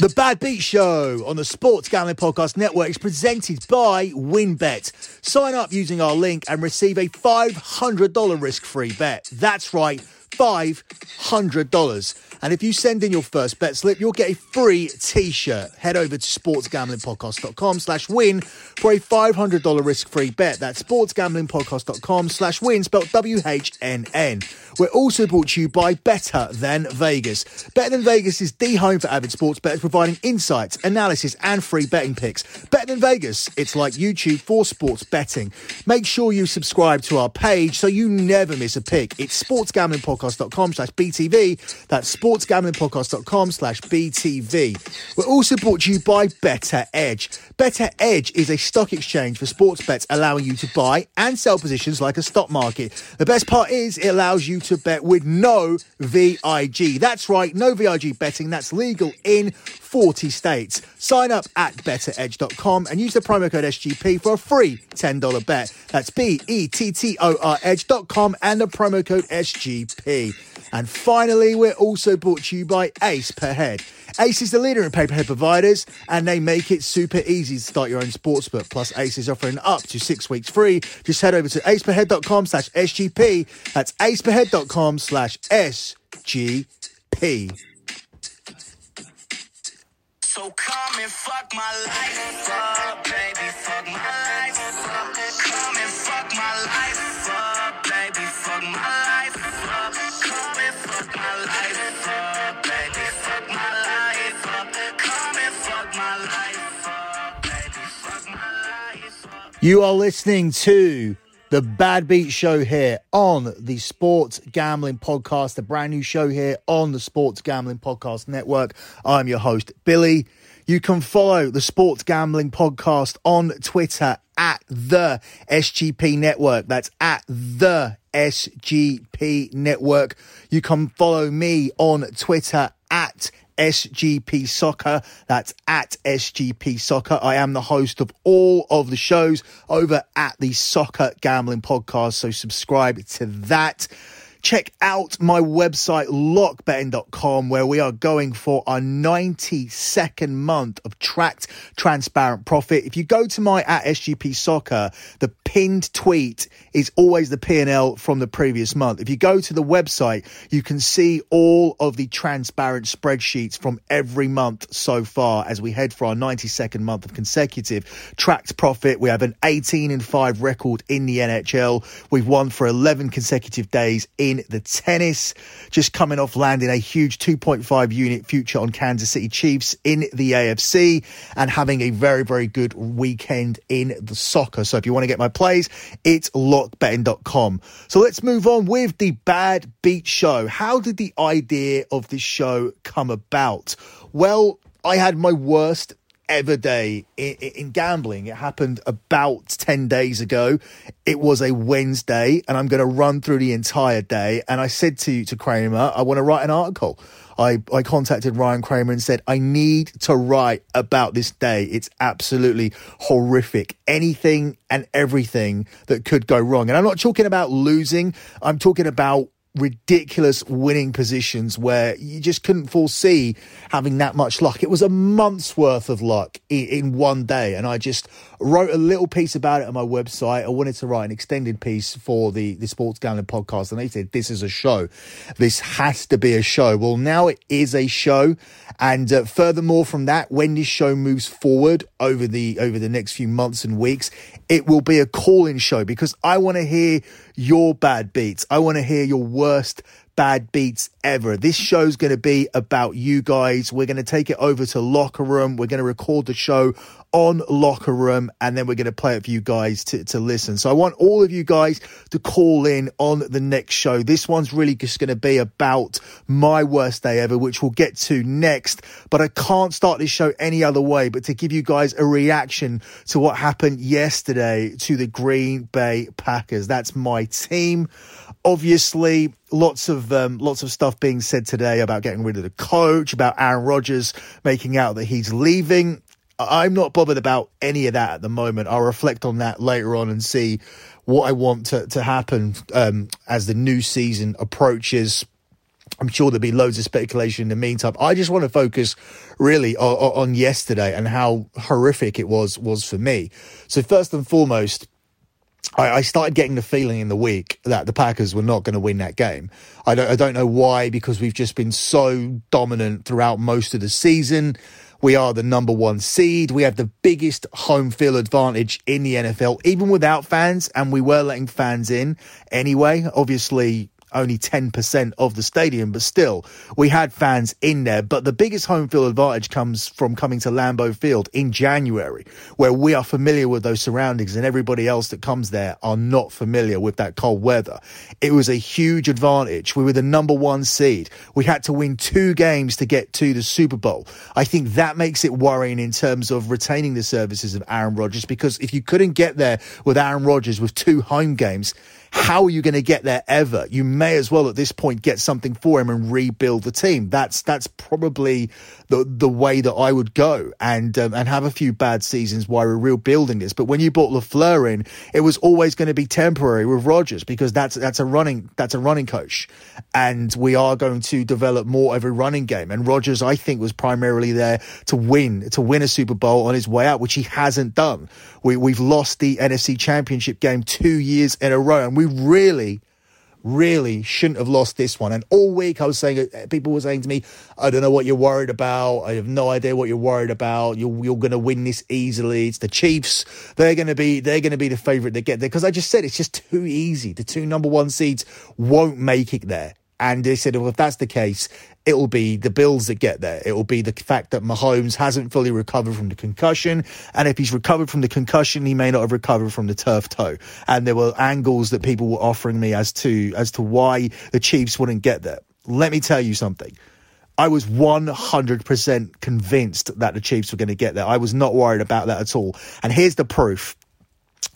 The Bad Beat Show on the Sports Gambling Podcast Network is presented by WynnBET. Sign up using our link and receive a $500 risk free bet. That's right, $500. And if you send in your first bet slip, you'll get a free t-shirt. Head over to sportsgamblingpodcast.com slash win for a $500 risk-free bet. That's sportsgamblingpodcast.com slash win, spelled W-H-N-N. We're also brought to you by Better Than Vegas. Better Than Vegas is the home for avid sports bettors, providing insights, analysis, and free betting picks. Better Than Vegas, it's like YouTube for sports betting. Make sure you subscribe to our page so you never miss a pick. It's sportsgamblingpodcast.com slash BTV. That's sportsgamblingpodcast.com slash BTV. We're also brought to you by BettorEdge. Better Edge is a stock exchange for sports bets, allowing you to buy and sell positions like a stock market. The best part is it allows you to bet with no VIG. That's right, no VIG betting. That's legal in 40 states. Sign up at bettoredge.com and use the promo code SGP for a free $10 bet. That's B E T T O R edge.com and the promo code SGP. And finally, we're also brought to you by Ace Per Head. Ace is the leader in pay-per-head providers, and they make it super easy to start your own sportsbook. Plus, Ace is offering up to six weeks free. Just head over to aceperhead.com slash SGP. That's aceperhead.com slash SGP. So come and fuck my life up, baby, You are listening to the Bad Beat Show here on the Sports Gambling Podcast, the brand new show here on the Sports Gambling Podcast Network. I'm your host, Billy. You can follow the Sports Gambling Podcast on Twitter at the SGP Network. That's at the SGP Network. You can follow me on Twitter SGP Soccer. That's at SGP Soccer. I am the host of all of the shows over at the Soccer Gambling Podcast. So subscribe to that. Check out my website, lockbetting.com, where we are going for our 92nd month of tracked transparent profit. If you go to my at SGP Soccer, the pinned tweet is always the P&L from the previous month. If you go to the website, you can see all of the transparent spreadsheets from every month so far as we head for our 92nd month of consecutive tracked profit. We have an 18 and 5 record in the NHL. We've won for 11 consecutive days in the tennis, just coming off landing a huge 2.5 unit future on Kansas City Chiefs in the AFC and having a very, very good weekend in the soccer. So if you want to get my plays, it's lockbetting.com. So let's move on with the Bad Beat Show. How did the idea of this show come about? Well, I had my worst ever day in, in, gambling. It happened about 10 days ago. It was a Wednesday and I'm going to run through the entire day. And I said to, to Kramer, I want to write an article. I, I contacted Ryan Kramer and said, I need to write about this day. It's absolutely horrific. Anything and everything that could go wrong. And I'm not talking about losing. I'm talking about ridiculous winning positions where you just couldn't foresee having that much luck. It was a month's worth of luck in, one day. And I just wrote a little piece about it on my website. I wanted to write an extended piece for the, the Sports Gambling podcast. And they said, this is a show. This has to be a show. Well, now it is a show. And uh, furthermore from that, when this show moves forward over the, over the next few months and weeks, it will be a call-in show because I want to hear your bad beats. I want to hear your worst bad beats ever. This show's going to be about you guys. We're going to take it over to Locker Room. We're going to record the show on Locker Room and then we're going to play it for you guys to, to listen. So I want all of you guys to call in on the next show. This one's really just going to be about my worst day ever, which we'll get to next. But I can't start this show any other way but to give you guys a reaction to what happened yesterday to the Green Bay Packers. That's my team. Obviously, lots of um, lots of stuff being said today about getting rid of the coach, about Aaron Rodgers making out that he's leaving. I'm not bothered about any of that at the moment. I'll reflect on that later on and see what I want to, to happen um, as the new season approaches. I'm sure there'll be loads of speculation in the meantime. I just want to focus really on, on yesterday and how horrific it was was for me. So first and foremost, I, I started getting the feeling in the week that the Packers were not going to win that game. I don't, I don't know why, because we've just been so dominant throughout most of the season. We are the number one seed. We have the biggest home field advantage in the NFL, even without fans, and we were letting fans in anyway. Obviously, only 10% of the stadium, but still, we had fans in there. But the biggest home field advantage comes from coming to Lambeau Field in January, where we are familiar with those surroundings and everybody else that comes there are not familiar with that cold weather. It was a huge advantage. We were the number one seed. We had to win two games to get to the Super Bowl. I think that makes it worrying in terms of retaining the services of Aaron Rodgers because if you couldn't get there with Aaron Rodgers with two home games, how are you going to get there ever? You may as well at this point get something for him and rebuild the team. That's that's probably the the way that I would go and um, and have a few bad seasons while we're rebuilding this. But when you brought LaFleur in, it was always going to be temporary with Rodgers because that's that's a running that's a running coach, and we are going to develop more of a running game. And Rodgers, I think, was primarily there to win to win a Super Bowl on his way out, which he hasn't done. We we've lost the NFC Championship game two years in a row, and we really really shouldn't have lost this one. And all week I was saying, uh, people were saying to me, I don't know what you're worried about. I have no idea what you're worried about. You're, you're going to win this easily. It's the Chiefs. They're going to be, they're going to be the favorite to get there. Cause I just said it's just too easy. The two number one seeds won't make it there. And they said, well, if that's the case, it'll be the Bills that get there. It will be the fact that Mahomes hasn't fully recovered from the concussion. And if he's recovered from the concussion, he may not have recovered from the turf toe. And there were angles that people were offering me as to, as to why the Chiefs wouldn't get there. Let me tell you something. I was 100% convinced that the Chiefs were going to get there. I was not worried about that at all. And here's the proof.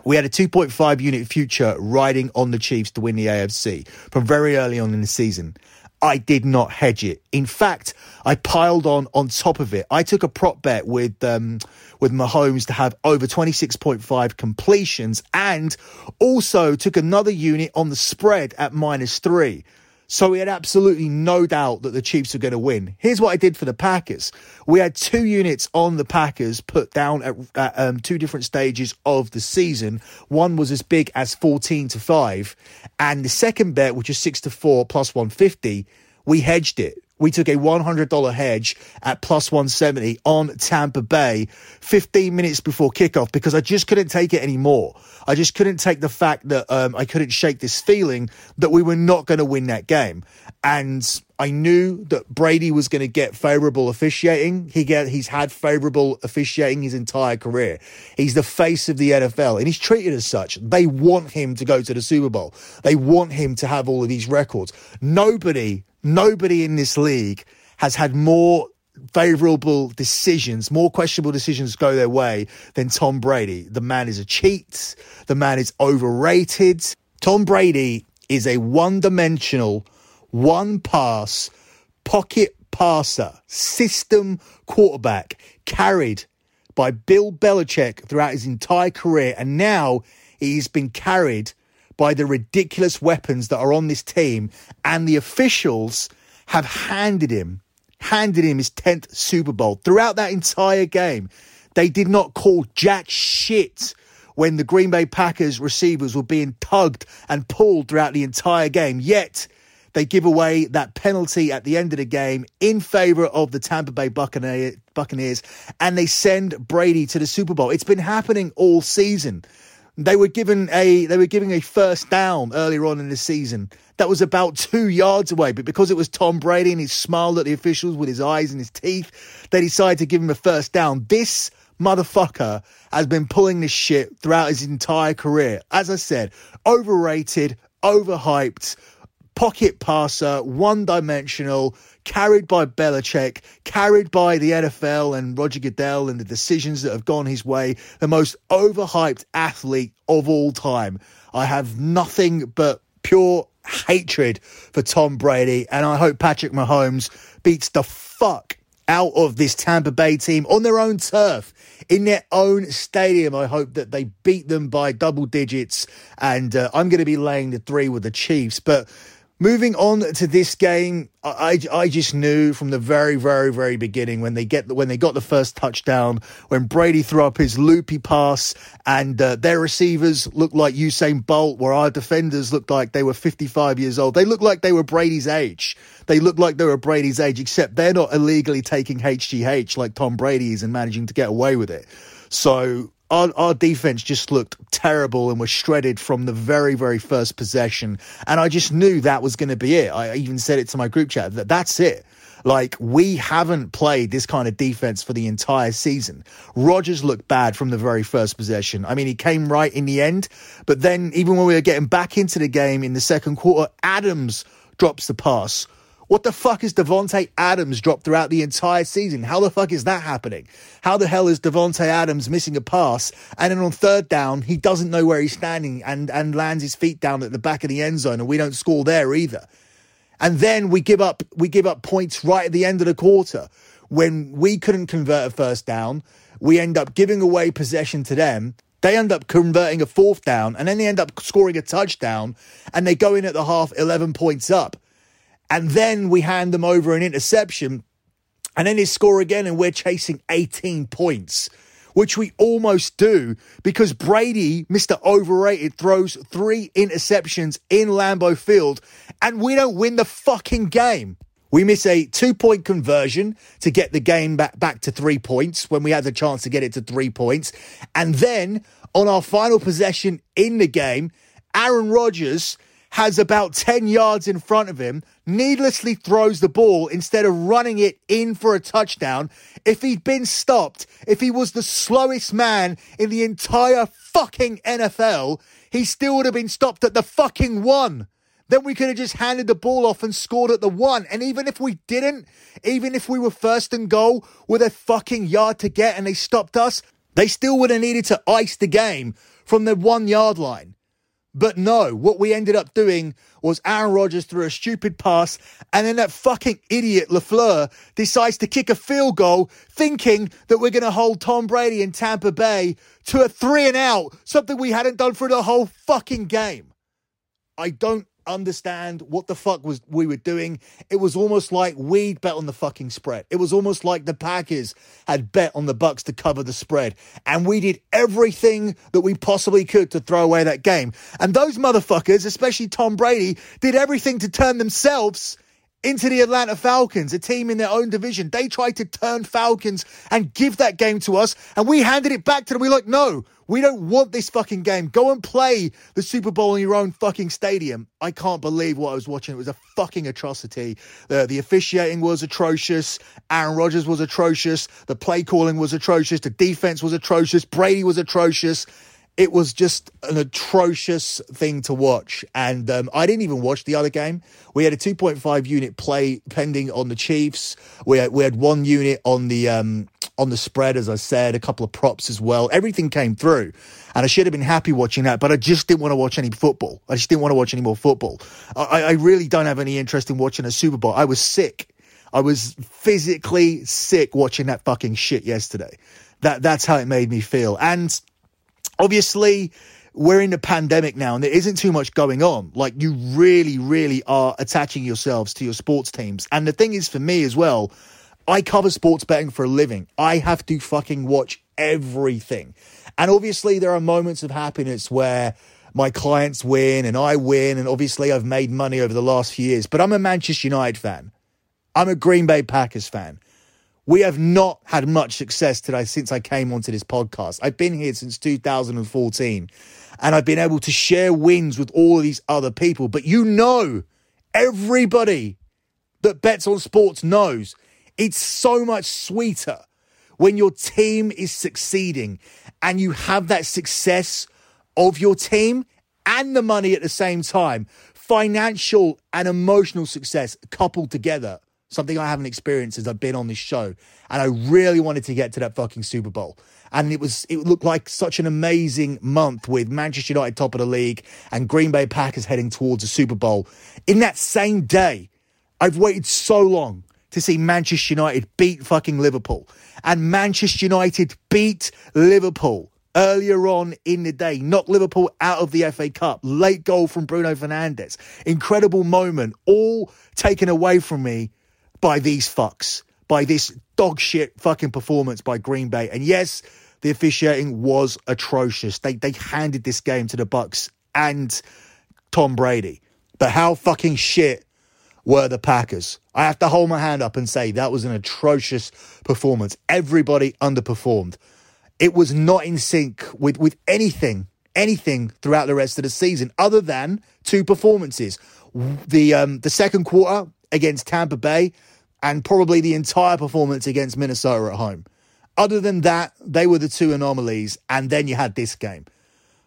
We had a 2.5 unit future riding on the Chiefs to win the AFC from very early on in the season. I did not hedge it. In fact, I piled on on top of it. I took a prop bet with um, with Mahomes to have over 26.5 completions and also took another unit on the spread at minus three. So we had absolutely no doubt that the Chiefs were going to win. Here's what I did for the Packers. We had two units on the Packers put down at, at um, two different stages of the season. One was as big as 14 to 5. And the second bet, which is 6 to 4 plus 150, we hedged it. We took a $100 hedge at plus 170 on Tampa Bay 15 minutes before kickoff because I just couldn't take it anymore. I just couldn't take the fact that um, I couldn't shake this feeling that we were not going to win that game. And I knew that Brady was going to get favorable officiating. He get he's had favorable officiating his entire career. He's the face of the NFL and he's treated as such. They want him to go to the Super Bowl. They want him to have all of these records. Nobody nobody in this league has had more favorable decisions, more questionable decisions go their way than Tom Brady. The man is a cheat. The man is overrated. Tom Brady is a one dimensional, one pass, pocket passer, system quarterback carried by Bill Belichick throughout his entire career. And now he's been carried by the ridiculous weapons that are on this team, and the officials have handed him, handed him his 10th Super Bowl. Throughout that entire game, they did not call jack shit when the Green Bay Packers receivers were being tugged and pulled throughout the entire game. Yet, they give away that penalty at the end of the game in favor of the Tampa Bay Buccaneers, and they send Brady to the Super Bowl. It's been happening all season. They were given a they were giving a first down earlier on in the season that was about two yards away, but because it was Tom Brady and he smiled at the officials with his eyes and his teeth, they decided to give him a first down. This motherfucker has been pulling this shit throughout his entire career. As I said, overrated, overhyped, pocket passer, one dimensional, carried by Belichick, carried by the NFL and Roger Goodell and the decisions that have gone his way, the most overhyped athlete of all time. I have nothing but pure hatred for Tom Brady, and I hope Patrick Mahomes beats the fuck out of this Tampa Bay team on their own turf, in their own stadium. I hope that they beat them by double digits, and uh, I'm going to be laying the three with the Chiefs. But Moving on to this game, I, I just knew from the very, very, very beginning when they get when they got the first touchdown, when Brady threw up his loopy pass, and uh, their receivers looked like Usain Bolt, where our defenders looked like they were 55 years old. They looked like they were Brady's age. They looked like they were Brady's age, except they're not illegally taking HGH like Tom Brady is and managing to get away with it. So our, our defense just looked terrible and was shredded from the very, very first possession. And I just knew that was going to be it. I even said it to my group chat that that's it. Like, we haven't played this kind of defense for the entire season. Rodgers looked bad from the very first possession. I mean, he came right in the end, but then even when we were getting back into the game in the second quarter, Adams drops the pass. What the fuck is Davante Adams dropped throughout the entire season? How the fuck is that happening? How the hell is Davante Adams missing a pass and then on third down he doesn't know where he's standing and and lands his feet down at the back of the end zone and we don't score there either. And then we give up we give up points right at the end of the quarter when we couldn't convert a first down. We end up giving away possession to them. They end up converting a fourth down and then they end up scoring a touchdown and they go in at the half 11 points up and then we hand them over an interception, and then they score again, and we're chasing 18 points, which we almost do because Brady, Mr. Overrated, throws three interceptions in Lambeau Field, and we don't win the fucking game. We miss a two point conversion to get the game back, back to three points when we had the chance to get it to three points. And then on our final possession in the game, Aaron Rodgers has about 10 yards in front of him, needlessly throws the ball instead of running it in for a touchdown. If he'd been stopped, if he was the slowest man in the entire fucking NFL, he still would have been stopped at the fucking one. Then we could have just handed the ball off and scored at the one. And even if we didn't, even if we were first and goal with a fucking yard to get and they stopped us, they still would have needed to ice the game from the one yard line. But no, what we ended up doing was Aaron Rodgers threw a stupid pass, and then that fucking idiot LaFleur decides to kick a field goal, thinking that we're going to hold Tom Brady in Tampa Bay to a three and out, something we hadn't done for the whole fucking game. I don't understand what the fuck was we were doing. It was almost like we'd bet on the fucking spread. It was almost like the Packers had bet on the Bucks to cover the spread. And we did everything that we possibly could to throw away that game. And those motherfuckers, especially Tom Brady, did everything to turn themselves into the Atlanta Falcons, a team in their own division. They tried to turn Falcons and give that game to us, and we handed it back to them. We're like, no, we don't want this fucking game. Go and play the Super Bowl in your own fucking stadium. I can't believe what I was watching. It was a fucking atrocity. The, the officiating was atrocious. Aaron Rodgers was atrocious. The play calling was atrocious. The defense was atrocious. Brady was atrocious it was just an atrocious thing to watch. And um, I didn't even watch the other game. We had a 2.5 unit play pending on the Chiefs. We had, we had one unit on the um, on the spread, as I said, a couple of props as well. Everything came through. And I should have been happy watching that, but I just didn't want to watch any football. I just didn't want to watch any more football. I, I really don't have any interest in watching a Super Bowl. I was sick. I was physically sick watching that fucking shit yesterday. That that's how it made me feel. And obviously we're in a pandemic now and there isn't too much going on. Like you really, really are attaching yourselves to your sports teams. And the thing is for me as well, I cover sports betting for a living. I have to fucking watch everything. And obviously there are moments of happiness where my clients win and I win. And obviously I've made money over the last few years, but I'm a Manchester United fan. I'm a Green Bay Packers fan. We have not had much success today since I came onto this podcast. I've been here since 2014 and I've been able to share wins with all these other people. But you know, everybody that bets on sports knows it's so much sweeter when your team is succeeding and you have that success of your team and the money at the same time. Financial and emotional success coupled together something I haven't experienced since I've been on this show. And I really wanted to get to that fucking Super Bowl. And it was, it looked like such an amazing month with Manchester United top of the league and Green Bay Packers heading towards the Super Bowl. In that same day, I've waited so long to see Manchester United beat fucking Liverpool. And Manchester United beat Liverpool earlier on in the day, knocked Liverpool out of the FA Cup, late goal from Bruno Fernandes, incredible moment, all taken away from me by these fucks, by this dog shit fucking performance by Green Bay. And yes, the officiating was atrocious. They they handed this game to the Bucks and Tom Brady. But how fucking shit were the Packers? I have to hold my hand up and say that was an atrocious performance. Everybody underperformed. It was not in sync with, with anything, anything throughout the rest of the season, other than two performances. The um, the second quarter against Tampa Bay and probably the entire performance against Minnesota at home. Other than that, they were the two anomalies, and then you had this game.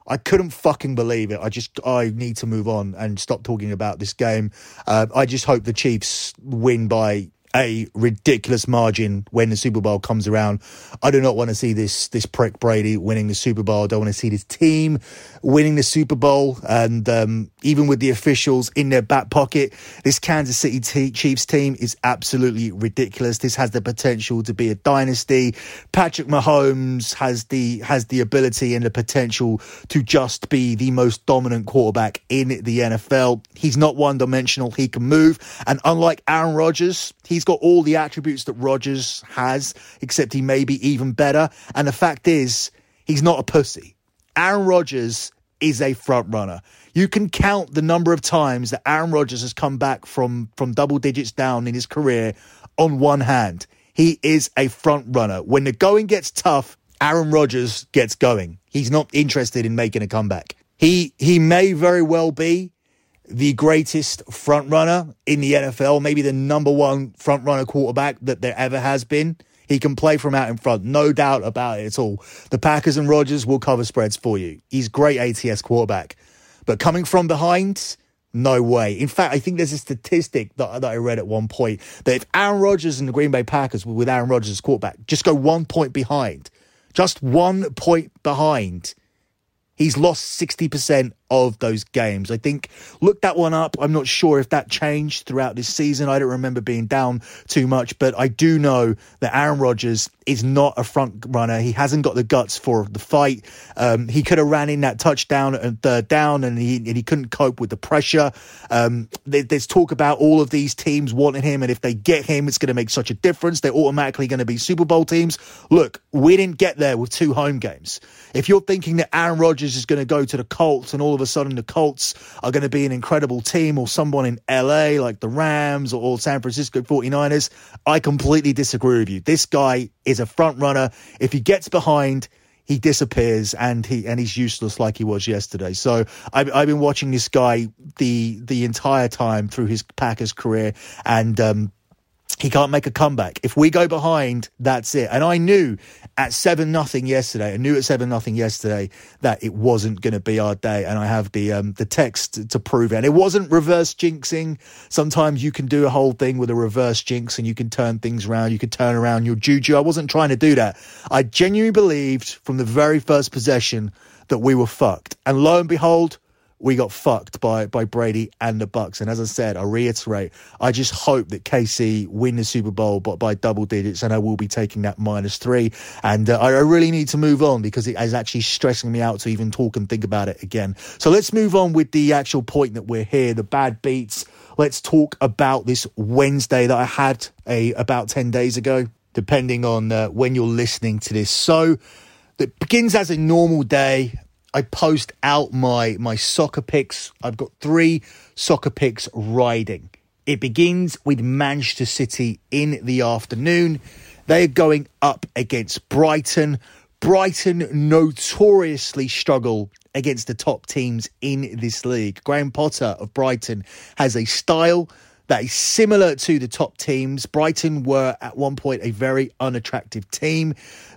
I couldn't fucking believe it. I just I need to move on and stop talking about this game. Uh, I just hope the Chiefs win by a ridiculous margin when the Super Bowl comes around. I do not want to see this this prick Brady winning the Super Bowl. I don't want to see this team winning the Super Bowl. And um, even with the officials in their back pocket, this Kansas City t- Chiefs team is absolutely ridiculous. This has the potential to be a dynasty. Patrick Mahomes has the has the ability and the potential to just be the most dominant quarterback in the NFL. He's not one dimensional. He can move, and unlike Aaron Rodgers, he's got all the attributes that Rodgers has, except he may be even better. And the fact is, he's not a pussy. Aaron Rodgers is a front runner. You can count the number of times that Aaron Rodgers has come back from, from double digits down in his career on one hand. He is a front runner. When the going gets tough, Aaron Rodgers gets going. He's not interested in making a comeback. He he may very well be the greatest front runner in the NFL, maybe the number one front runner quarterback that there ever has been. He can play from out in front, no doubt about it at all. The Packers and Rodgers will cover spreads for you. He's great ATS quarterback. But coming from behind, no way. In fact, I think there's a statistic that, that I read at one point that if Aaron Rodgers and the Green Bay Packers were with Aaron Rodgers as quarterback, just go one point behind, just one point behind, he's lost 60% of those games. I think look that one up. I'm not sure if that changed throughout this season. I don't remember being down too much, but I do know that Aaron Rodgers is not a front runner. He hasn't got the guts for the fight. Um, he could have ran in that touchdown and third down, and he and he couldn't cope with the pressure. Um, there, there's talk about all of these teams wanting him, and if they get him, it's going to make such a difference. They're automatically going to be Super Bowl teams. Look, we didn't get there with two home games. If you're thinking that Aaron Rodgers is going to go to the Colts and all of a sudden the Colts are going to be an incredible team or someone in LA like the Rams or, or San Francisco 49ers, I completely disagree with you. This guy is a front runner. If he gets behind, he disappears and he and he's useless like he was yesterday. So I've, I've been watching this guy the the entire time through his Packers career, and um, he can't make a comeback. If we go behind, that's it. And I knew at seven nothing yesterday. I knew at seven nothing yesterday that it wasn't going to be our day. And I have the um, the text to prove it. And it wasn't reverse jinxing. Sometimes you can do a whole thing with a reverse jinx, and you can turn things around. You can turn around your juju. I wasn't trying to do that. I genuinely believed from the very first possession that we were fucked. And lo and behold, we got fucked by by Brady and the Bucks. And as I said, I reiterate, I just hope that KC win the Super Bowl, but by double digits, and I will be taking that minus three. And uh, I really need to move on because it is actually stressing me out to even talk and think about it again. So let's move on with the actual point that we're here. The bad beats. Let's talk about this Wednesday that I had a about ten days ago, depending on uh, when you're listening to this. So. It begins as a normal day I post out my my soccer picks. I've got three soccer picks riding. It begins with Manchester City in the afternoon. They're going up against Brighton. Brighton notoriously struggle against the top teams in this league. Graham Potter of Brighton has a style that is similar to the top teams. Brighton were at one point a very unattractive team.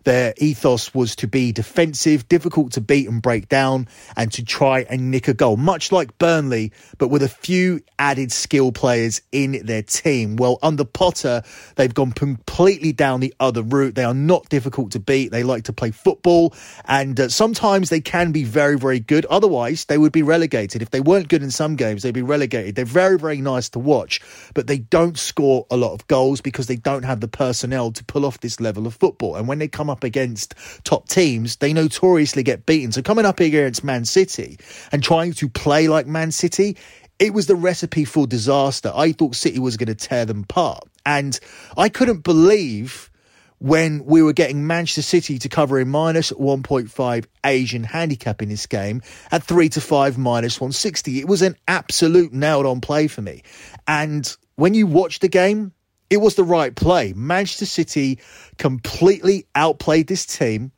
Their ethos was to be defensive, difficult to beat and break down, and to try and nick a goal, much like Burnley, but with a few added skill players in their team. Well, under Potter, they've gone completely down the other route. They are not difficult to beat. They like to play football, and uh, sometimes they can be very, very good. Otherwise, they would be relegated. If they weren't good in some games, they'd be relegated. They're very, very nice to watch. but they don't score a lot of goals because they don't have the personnel to pull off this level of football. And when they come up against top teams, they notoriously get beaten. So coming up against Man City and trying to play like Man City, it was the recipe for disaster. I thought City was going to tear them apart. And I couldn't believe when we were getting Manchester City to cover a minus 1.5 Asian handicap in this game at 3 to 5 minus 160. It was an absolute nailed on play for me. And when you watch the game, it was the right play. Manchester City completely outplayed this team.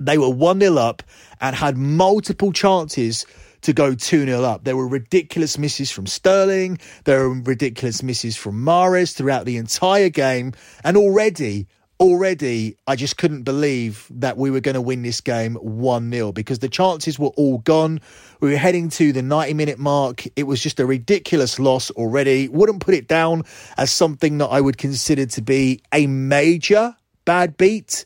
They were 1 0 up and had multiple chances to go 2 0 up. There were ridiculous misses from Sterling. There were ridiculous misses from Mahrez throughout the entire game. And already already I just couldn't believe that we were going to win this game 1 0 because the chances were all gone. We were heading to the 90 minute mark. It was just a ridiculous loss already. Wouldn't put it down as something that I would consider to be a major bad beat.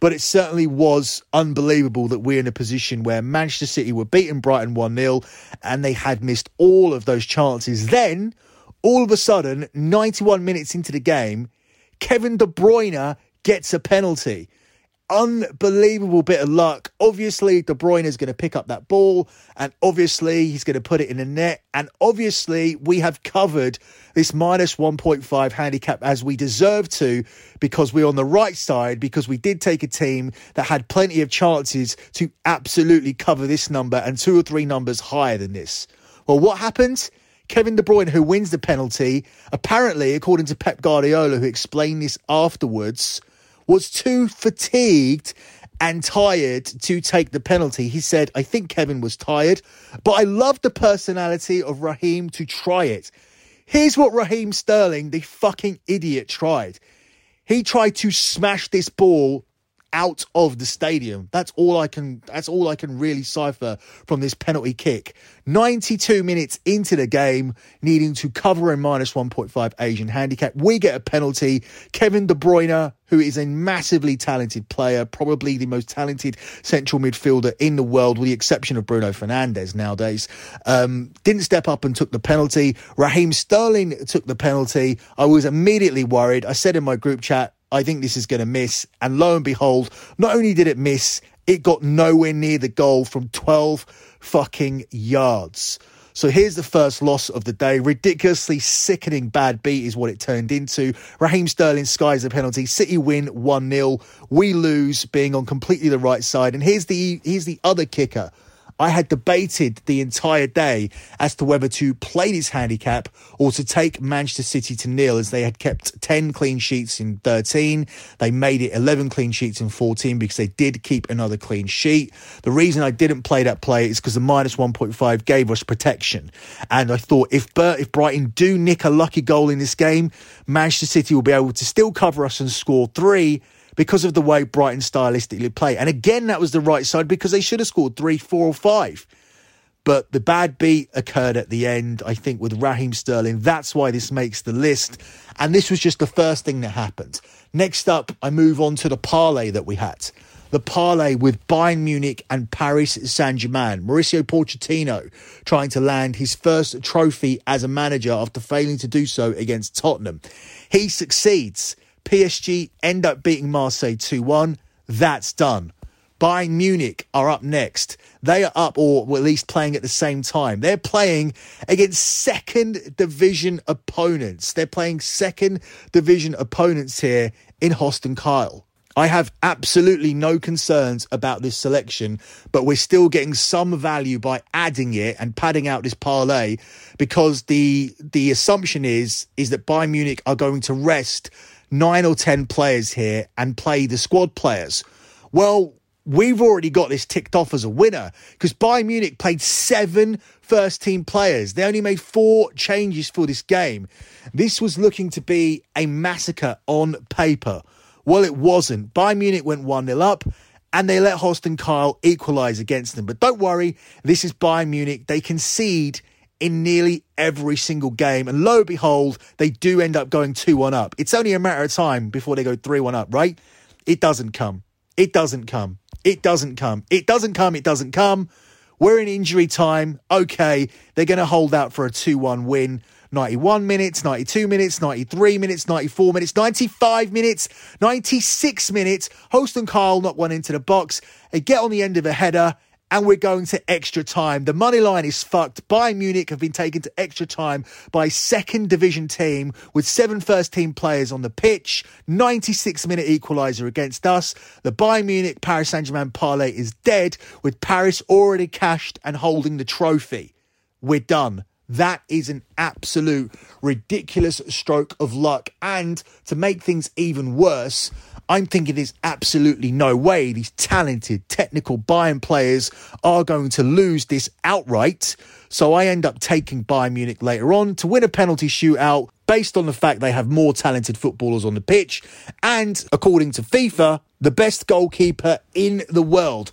But it certainly was unbelievable that we're in a position where Manchester City were beating Brighton 1 0 and they had missed all of those chances. Then, all of a sudden, 91 minutes into the game, Kevin De Bruyne gets a penalty. Unbelievable bit of luck. Obviously, De Bruyne is going to pick up that ball, and obviously, he's going to put it in the net. And obviously, we have covered this minus 1.5 handicap as we deserve to because we're on the right side, because we did take a team that had plenty of chances to absolutely cover this number and two or three numbers higher than this. Well, what happened? Kevin De Bruyne, who wins the penalty, apparently, according to Pep Guardiola, who explained this afterwards, was too fatigued and tired to take the penalty. He said, I think Kevin was tired, but I love the personality of Raheem to try it. Here's what Raheem Sterling, the fucking idiot, tried. He tried to smash this ball out of the stadium. That's all I can that's all I can really cipher from this penalty kick. 92 minutes into the game, needing to cover a minus 1.5 Asian handicap. We get a penalty. Kevin De Bruyne, who is a massively talented player, probably the most talented central midfielder in the world, with the exception of Bruno Fernandes nowadays, um, didn't step up and took the penalty. Raheem Sterling took the penalty. I was immediately worried. I said in my group chat, I think this is going to miss. And lo and behold, not only did it miss, it got nowhere near the goal from 12 fucking yards. So here's the first loss of the day. Ridiculously sickening bad beat is what it turned into. Raheem Sterling skies a penalty. City win 1 0. We lose, being on completely the right side. And here's the here's the other kicker. I had debated the entire day as to whether to play this handicap or to take Manchester City to nil as they had kept 10 clean sheets in 13. They made it 11 clean sheets in 14 because they did keep another clean sheet. The reason I didn't play that play is because the minus 1.5 gave us protection. And I thought if Bert, if Brighton do nick a lucky goal in this game, Manchester City will be able to still cover us and score three because of the way Brighton stylistically play. And again, that was the right side because they should have scored three, four, or five. But the bad beat occurred at the end, I think, with Raheem Sterling. That's why this makes the list. And this was just the first thing that happened. Next up, I move on to the parlay that we had. The parlay with Bayern Munich and Paris Saint Germain. Mauricio Pochettino trying to land his first trophy as a manager after failing to do so against Tottenham. He succeeds. PSG end up beating Marseille 2 1. That's done. Bayern Munich are up next. They are up, or at least playing at the same time. They're playing against second division opponents. They're playing second division opponents here in Holstein Kiel. I have absolutely no concerns about this selection, but we're still getting some value by adding it and padding out this parlay because the the assumption is is that Bayern Munich are going to rest nine or 10 players here and play the squad players. Well, we've already got this ticked off as a winner because Bayern Munich played seven first team players. They only made four changes for this game. This was looking to be a massacre on paper. Well, it wasn't. Bayern Munich went 1 0 up and they let Holstein Kiel equalise against them. But don't worry, this is Bayern Munich. They concede in nearly every single game. And lo and behold, they do end up going 2 1 up. It's only a matter of time before they go 3 1 up, right? It doesn't come. It doesn't come. It doesn't come. It doesn't come. It doesn't come. We're in injury time. Okay, they're going to hold out for a 2 1 win. 91 minutes, 92 minutes, 93 minutes, 94 minutes, 95 minutes, 96 minutes. Holstein Kiel knock one into the box. They get on the end of a header and we're going to extra time. The money line is fucked. Bayern Munich have been taken to extra time by second division team with seven first team players on the pitch. 96 minute equaliser against us. The Bayern Munich Paris Saint Germain parlay is dead with Paris already cashed and holding the trophy. We're done. That is an absolute ridiculous stroke of luck. And to make things even worse, I'm thinking there's absolutely no way these talented, technical Bayern players are going to lose this outright. So I end up taking Bayern Munich later on to win a penalty shootout based on the fact they have more talented footballers on the pitch. And according to FIFA, the best goalkeeper in the world.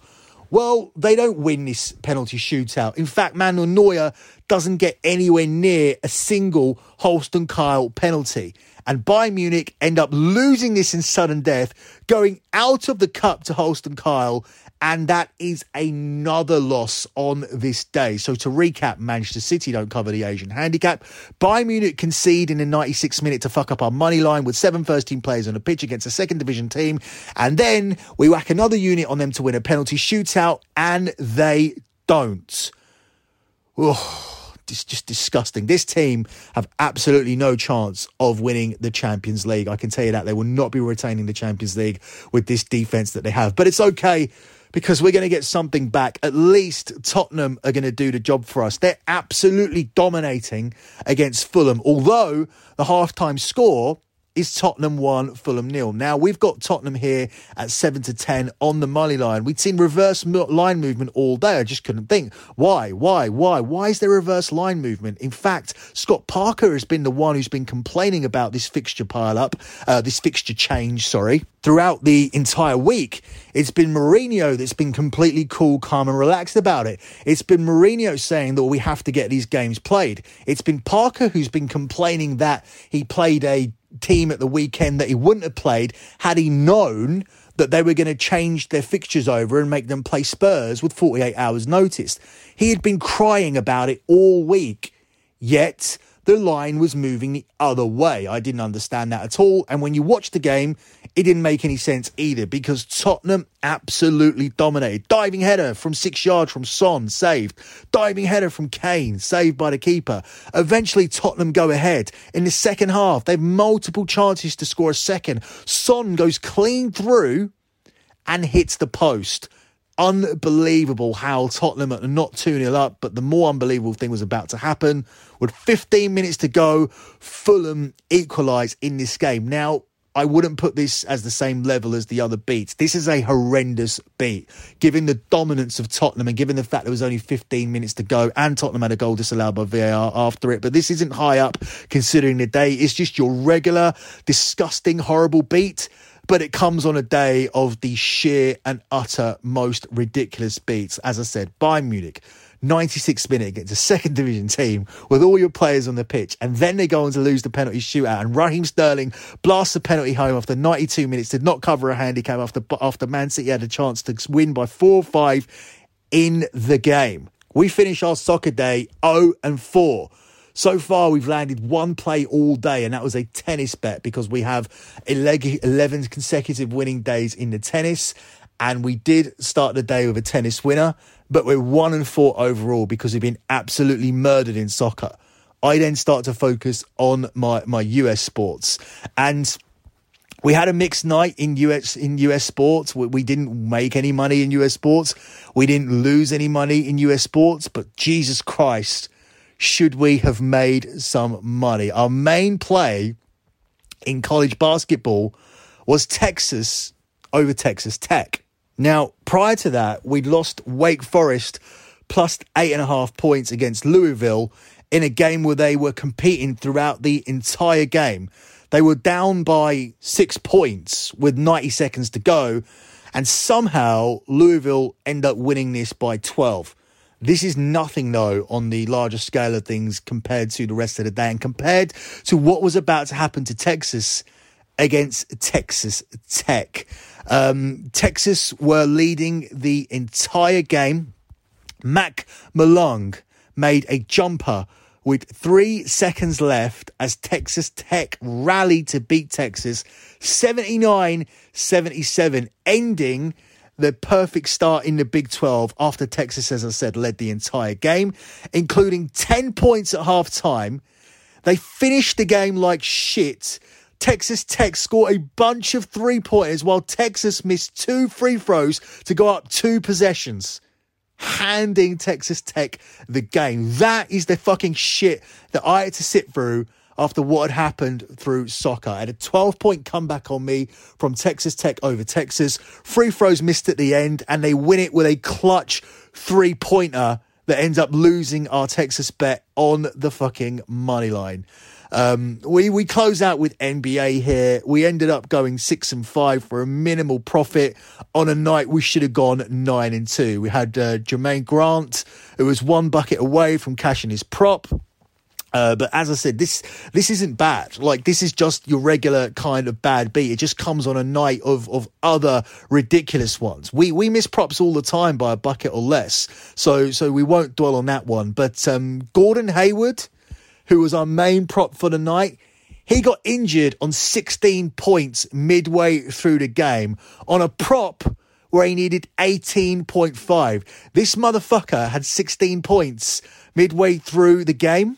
Well, they don't win this penalty shootout. In fact, Manuel Neuer doesn't get anywhere near a single Holstein Kiel penalty and Bayern Munich end up losing this in sudden death, going out of the cup to Holstein Kiel, and that is another loss on this day. So to recap, Manchester City don't cover the Asian handicap. Bayern Munich concede in the 96th minute to fuck up our money line with seven first team players on a pitch against a second division team, and then we whack another unit on them to win a penalty shootout, and they don't. Ugh it's just disgusting. This team have absolutely no chance of winning the Champions League. I can tell you that they will not be retaining the Champions League with this defense that they have. But it's okay because we're going to get something back. At least Tottenham are going to do the job for us. They're absolutely dominating against Fulham, although the halftime score is Tottenham 1, Fulham nil. Now, we've got Tottenham here at 7 to 10 on the money line. We'd seen reverse line movement all day. I just couldn't think. Why? Why? Why? Why is there reverse line movement? In fact, Scott Parker has been the one who's been complaining about this fixture pile up, uh, this fixture change, sorry, throughout the entire week. It's been Mourinho that's been completely cool, calm, and relaxed about it. It's been Mourinho saying that we have to get these games played. It's been Parker who's been complaining that he played a team at the weekend that he wouldn't have played had he known that they were going to change their fixtures over and make them play Spurs with 48 hours notice. He had been crying about it all week, yet the line was moving the other way. I didn't understand that at all. And when you watch the game, it didn't make any sense either because Tottenham absolutely dominated. Diving header from six yards from Son, saved. Diving header from Kane, saved by the keeper. Eventually, Tottenham go ahead. In the second half, they have multiple chances to score a second. Son goes clean through and hits the post unbelievable how Tottenham are not 2 0 up, but the more unbelievable thing was about to happen. With 15 minutes to go, Fulham equalise in this game. Now, I wouldn't put this as the same level as the other beats. This is a horrendous beat, given the dominance of Tottenham and given the fact there was only 15 minutes to go and Tottenham had a goal disallowed by VAR after it. But this isn't high up considering the day. It's just your regular, disgusting, horrible beat but it comes on a day of the sheer and utter most ridiculous beats. As I said, by Munich, 96 minute against a second division team with all your players on the pitch, and then they go on to lose the penalty shootout. And Raheem Sterling blasts the penalty home after 92 minutes, did not cover a handicap after after Man City had a chance to win by 4 5 in the game. We finish our soccer day 0 and 4. So far, we've landed one play all day, and that was a tennis bet because we have 11 consecutive winning days in the tennis. And we did start the day with a tennis winner, but we're one and four overall because we've been absolutely murdered in soccer. I then start to focus on my, my US sports. And we had a mixed night in US in US sports. We, we, didn't make any money in US sports. We didn't lose any money in US sports. But Jesus Christ, should we have made some money? Our main play in college basketball was Texas over Texas Tech. Now, prior to that, we'd lost Wake Forest plus eight and a half points against Louisville in a game where they were competing throughout the entire game. They were down by six points with 90 seconds to go, and somehow Louisville end up winning this by 12. This is nothing, though, on the larger scale of things compared to the rest of the day and compared to what was about to happen to Texas against Texas Tech. Um, Texas were leading the entire game. Mac McClung made a jumper with three seconds left as Texas Tech rallied to beat Texas 79 77, ending the perfect start in the Big 12 after Texas, as I said, led the entire game, including 10 points at half time. They finished the game like shit. Texas Tech scored a bunch of three pointers while Texas missed two free throws to go up two possessions handing Texas Tech the game. That is the fucking shit that I had to sit through after what had happened through soccer. I had a 12 point comeback on me from Texas Tech over Texas. Free throws missed at the end, and they win it with a clutch three pointer that ends up losing our Texas bet on the fucking money line. Um, we we close out with NBA here. We ended up going six and five for a minimal profit on a night we should have gone nine and two. We had uh, Jerami Grant, who was one bucket away from cashing his prop. Uh, but as I said, this this isn't bad. Like this is just your regular kind of bad beat. It just comes on a night of of other ridiculous ones. We we miss props all the time by a bucket or less, so so we won't dwell on that one. But um, Gordon Hayward who was our main prop for the night, he got injured on 16 points midway through the game on a prop where he needed 18.5. This motherfucker had 16 points midway through the game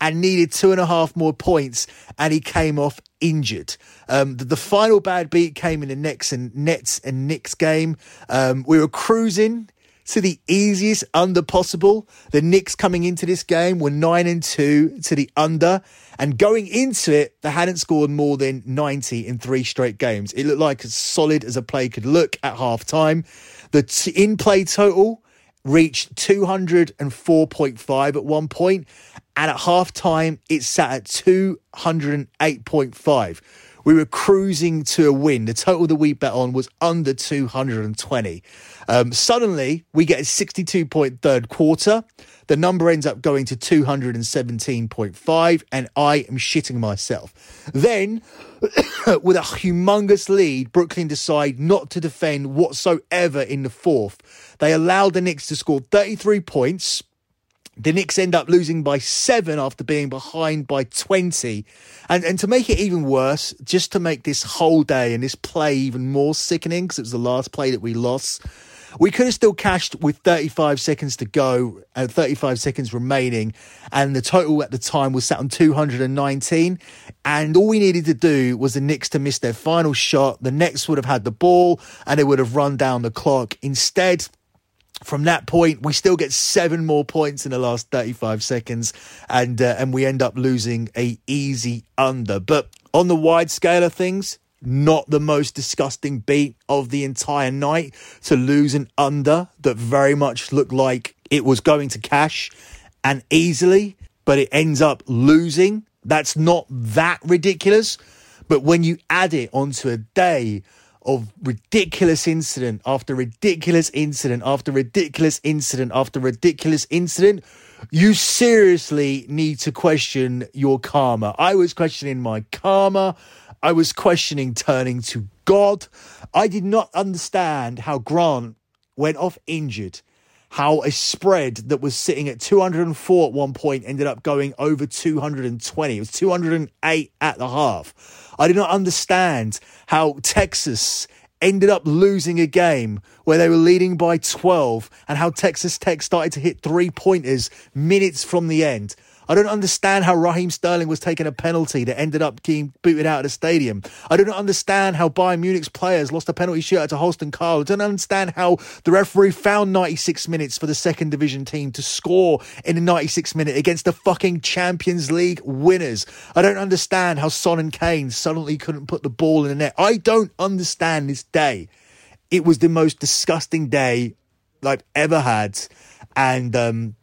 and needed two and a half more points, and he came off injured. Um, the, the, final bad beat came in the Nets and Nets and Knicks game. Um, we were cruising to the easiest under possible. The Knicks coming into this game were 9 and 2 to the under. And going into it, they hadn't scored more than 90 in three straight games. It looked like as solid as a play could look at half time. The t- in play total reached 204.5 at one point, and at half time, it sat at 208.5 we were cruising to a win. The total that we bet on was under 220. Um, suddenly, we get a 62 point third quarter. The number ends up going to 217.5, and I am shitting myself. Then, with a humongous lead, Brooklyn decide not to defend whatsoever in the fourth. They allow the Knicks to score 33 points the Knicks end up losing by seven after being behind by 20. And, and to make it even worse, just to make this whole day and this play even more sickening, because it was the last play that we lost, we could have still cashed with 35 seconds to go and 35 seconds remaining. And the total at the time was set on 219. And all we needed to do was the Knicks to miss their final shot. The Nets would have had the ball and they would have run down the clock. Instead, from that point, we still get seven more points in the last 35 seconds, and uh, and we end up losing a easy under. But on the wide scale of things, not the most disgusting beat of the entire night to lose an under that very much looked like it was going to cash and easily, but it ends up losing. That's not that ridiculous. But when you add it onto a day of ridiculous incident after ridiculous incident after ridiculous incident after ridiculous incident, you seriously need to question your karma. I was questioning my karma. I was questioning turning to God. I did not understand how Grant went off injured how a spread that was sitting at 204 at one point ended up going over 220. It was 208 at the half. I did not understand how Texas ended up losing a game where they were leading by 12 and how Texas Tech started to hit three pointers minutes from the end. I don't understand how Raheem Sterling was taking a penalty that ended up being booted out of the stadium. I don't understand how Bayern Munich's players lost a penalty shootout to Holstein Kiel. I don't understand how the referee found 96 minutes for the second division team to score in the 96 minute against the fucking Champions League winners. I don't understand how Son and Kane suddenly couldn't put the ball in the net. I don't understand this day. It was the most disgusting day I've ever had. And um,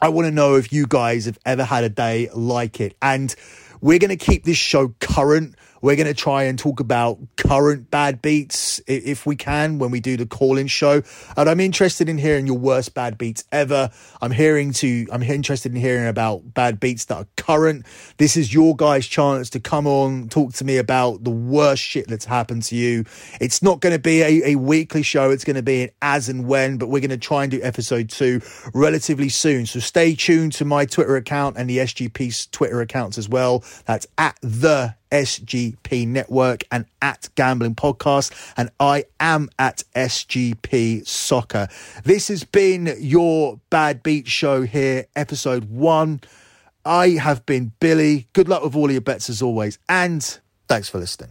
I want to know if you guys have ever had a day like it. And we're going to keep this show current We're going to try and talk about current bad beats if we can when we do the call in show. And I'm interested in hearing your worst bad beats ever. I'm hearing to, I'm interested in hearing about bad beats that are current. This is your guys' chance to come on, talk to me about the worst shit that's happened to you. It's not going to be a, a weekly show. It's going to be an as and when, but we're going to try and do episode two relatively soon. So stay tuned to my Twitter account and the SGP's Twitter accounts as well. That's at the SGP Network and at Gambling Podcast, and I am at SGP Soccer. This has been your Bad Beat Show here, episode one. I have been Billy. Good luck with all your bets as always, and thanks for listening.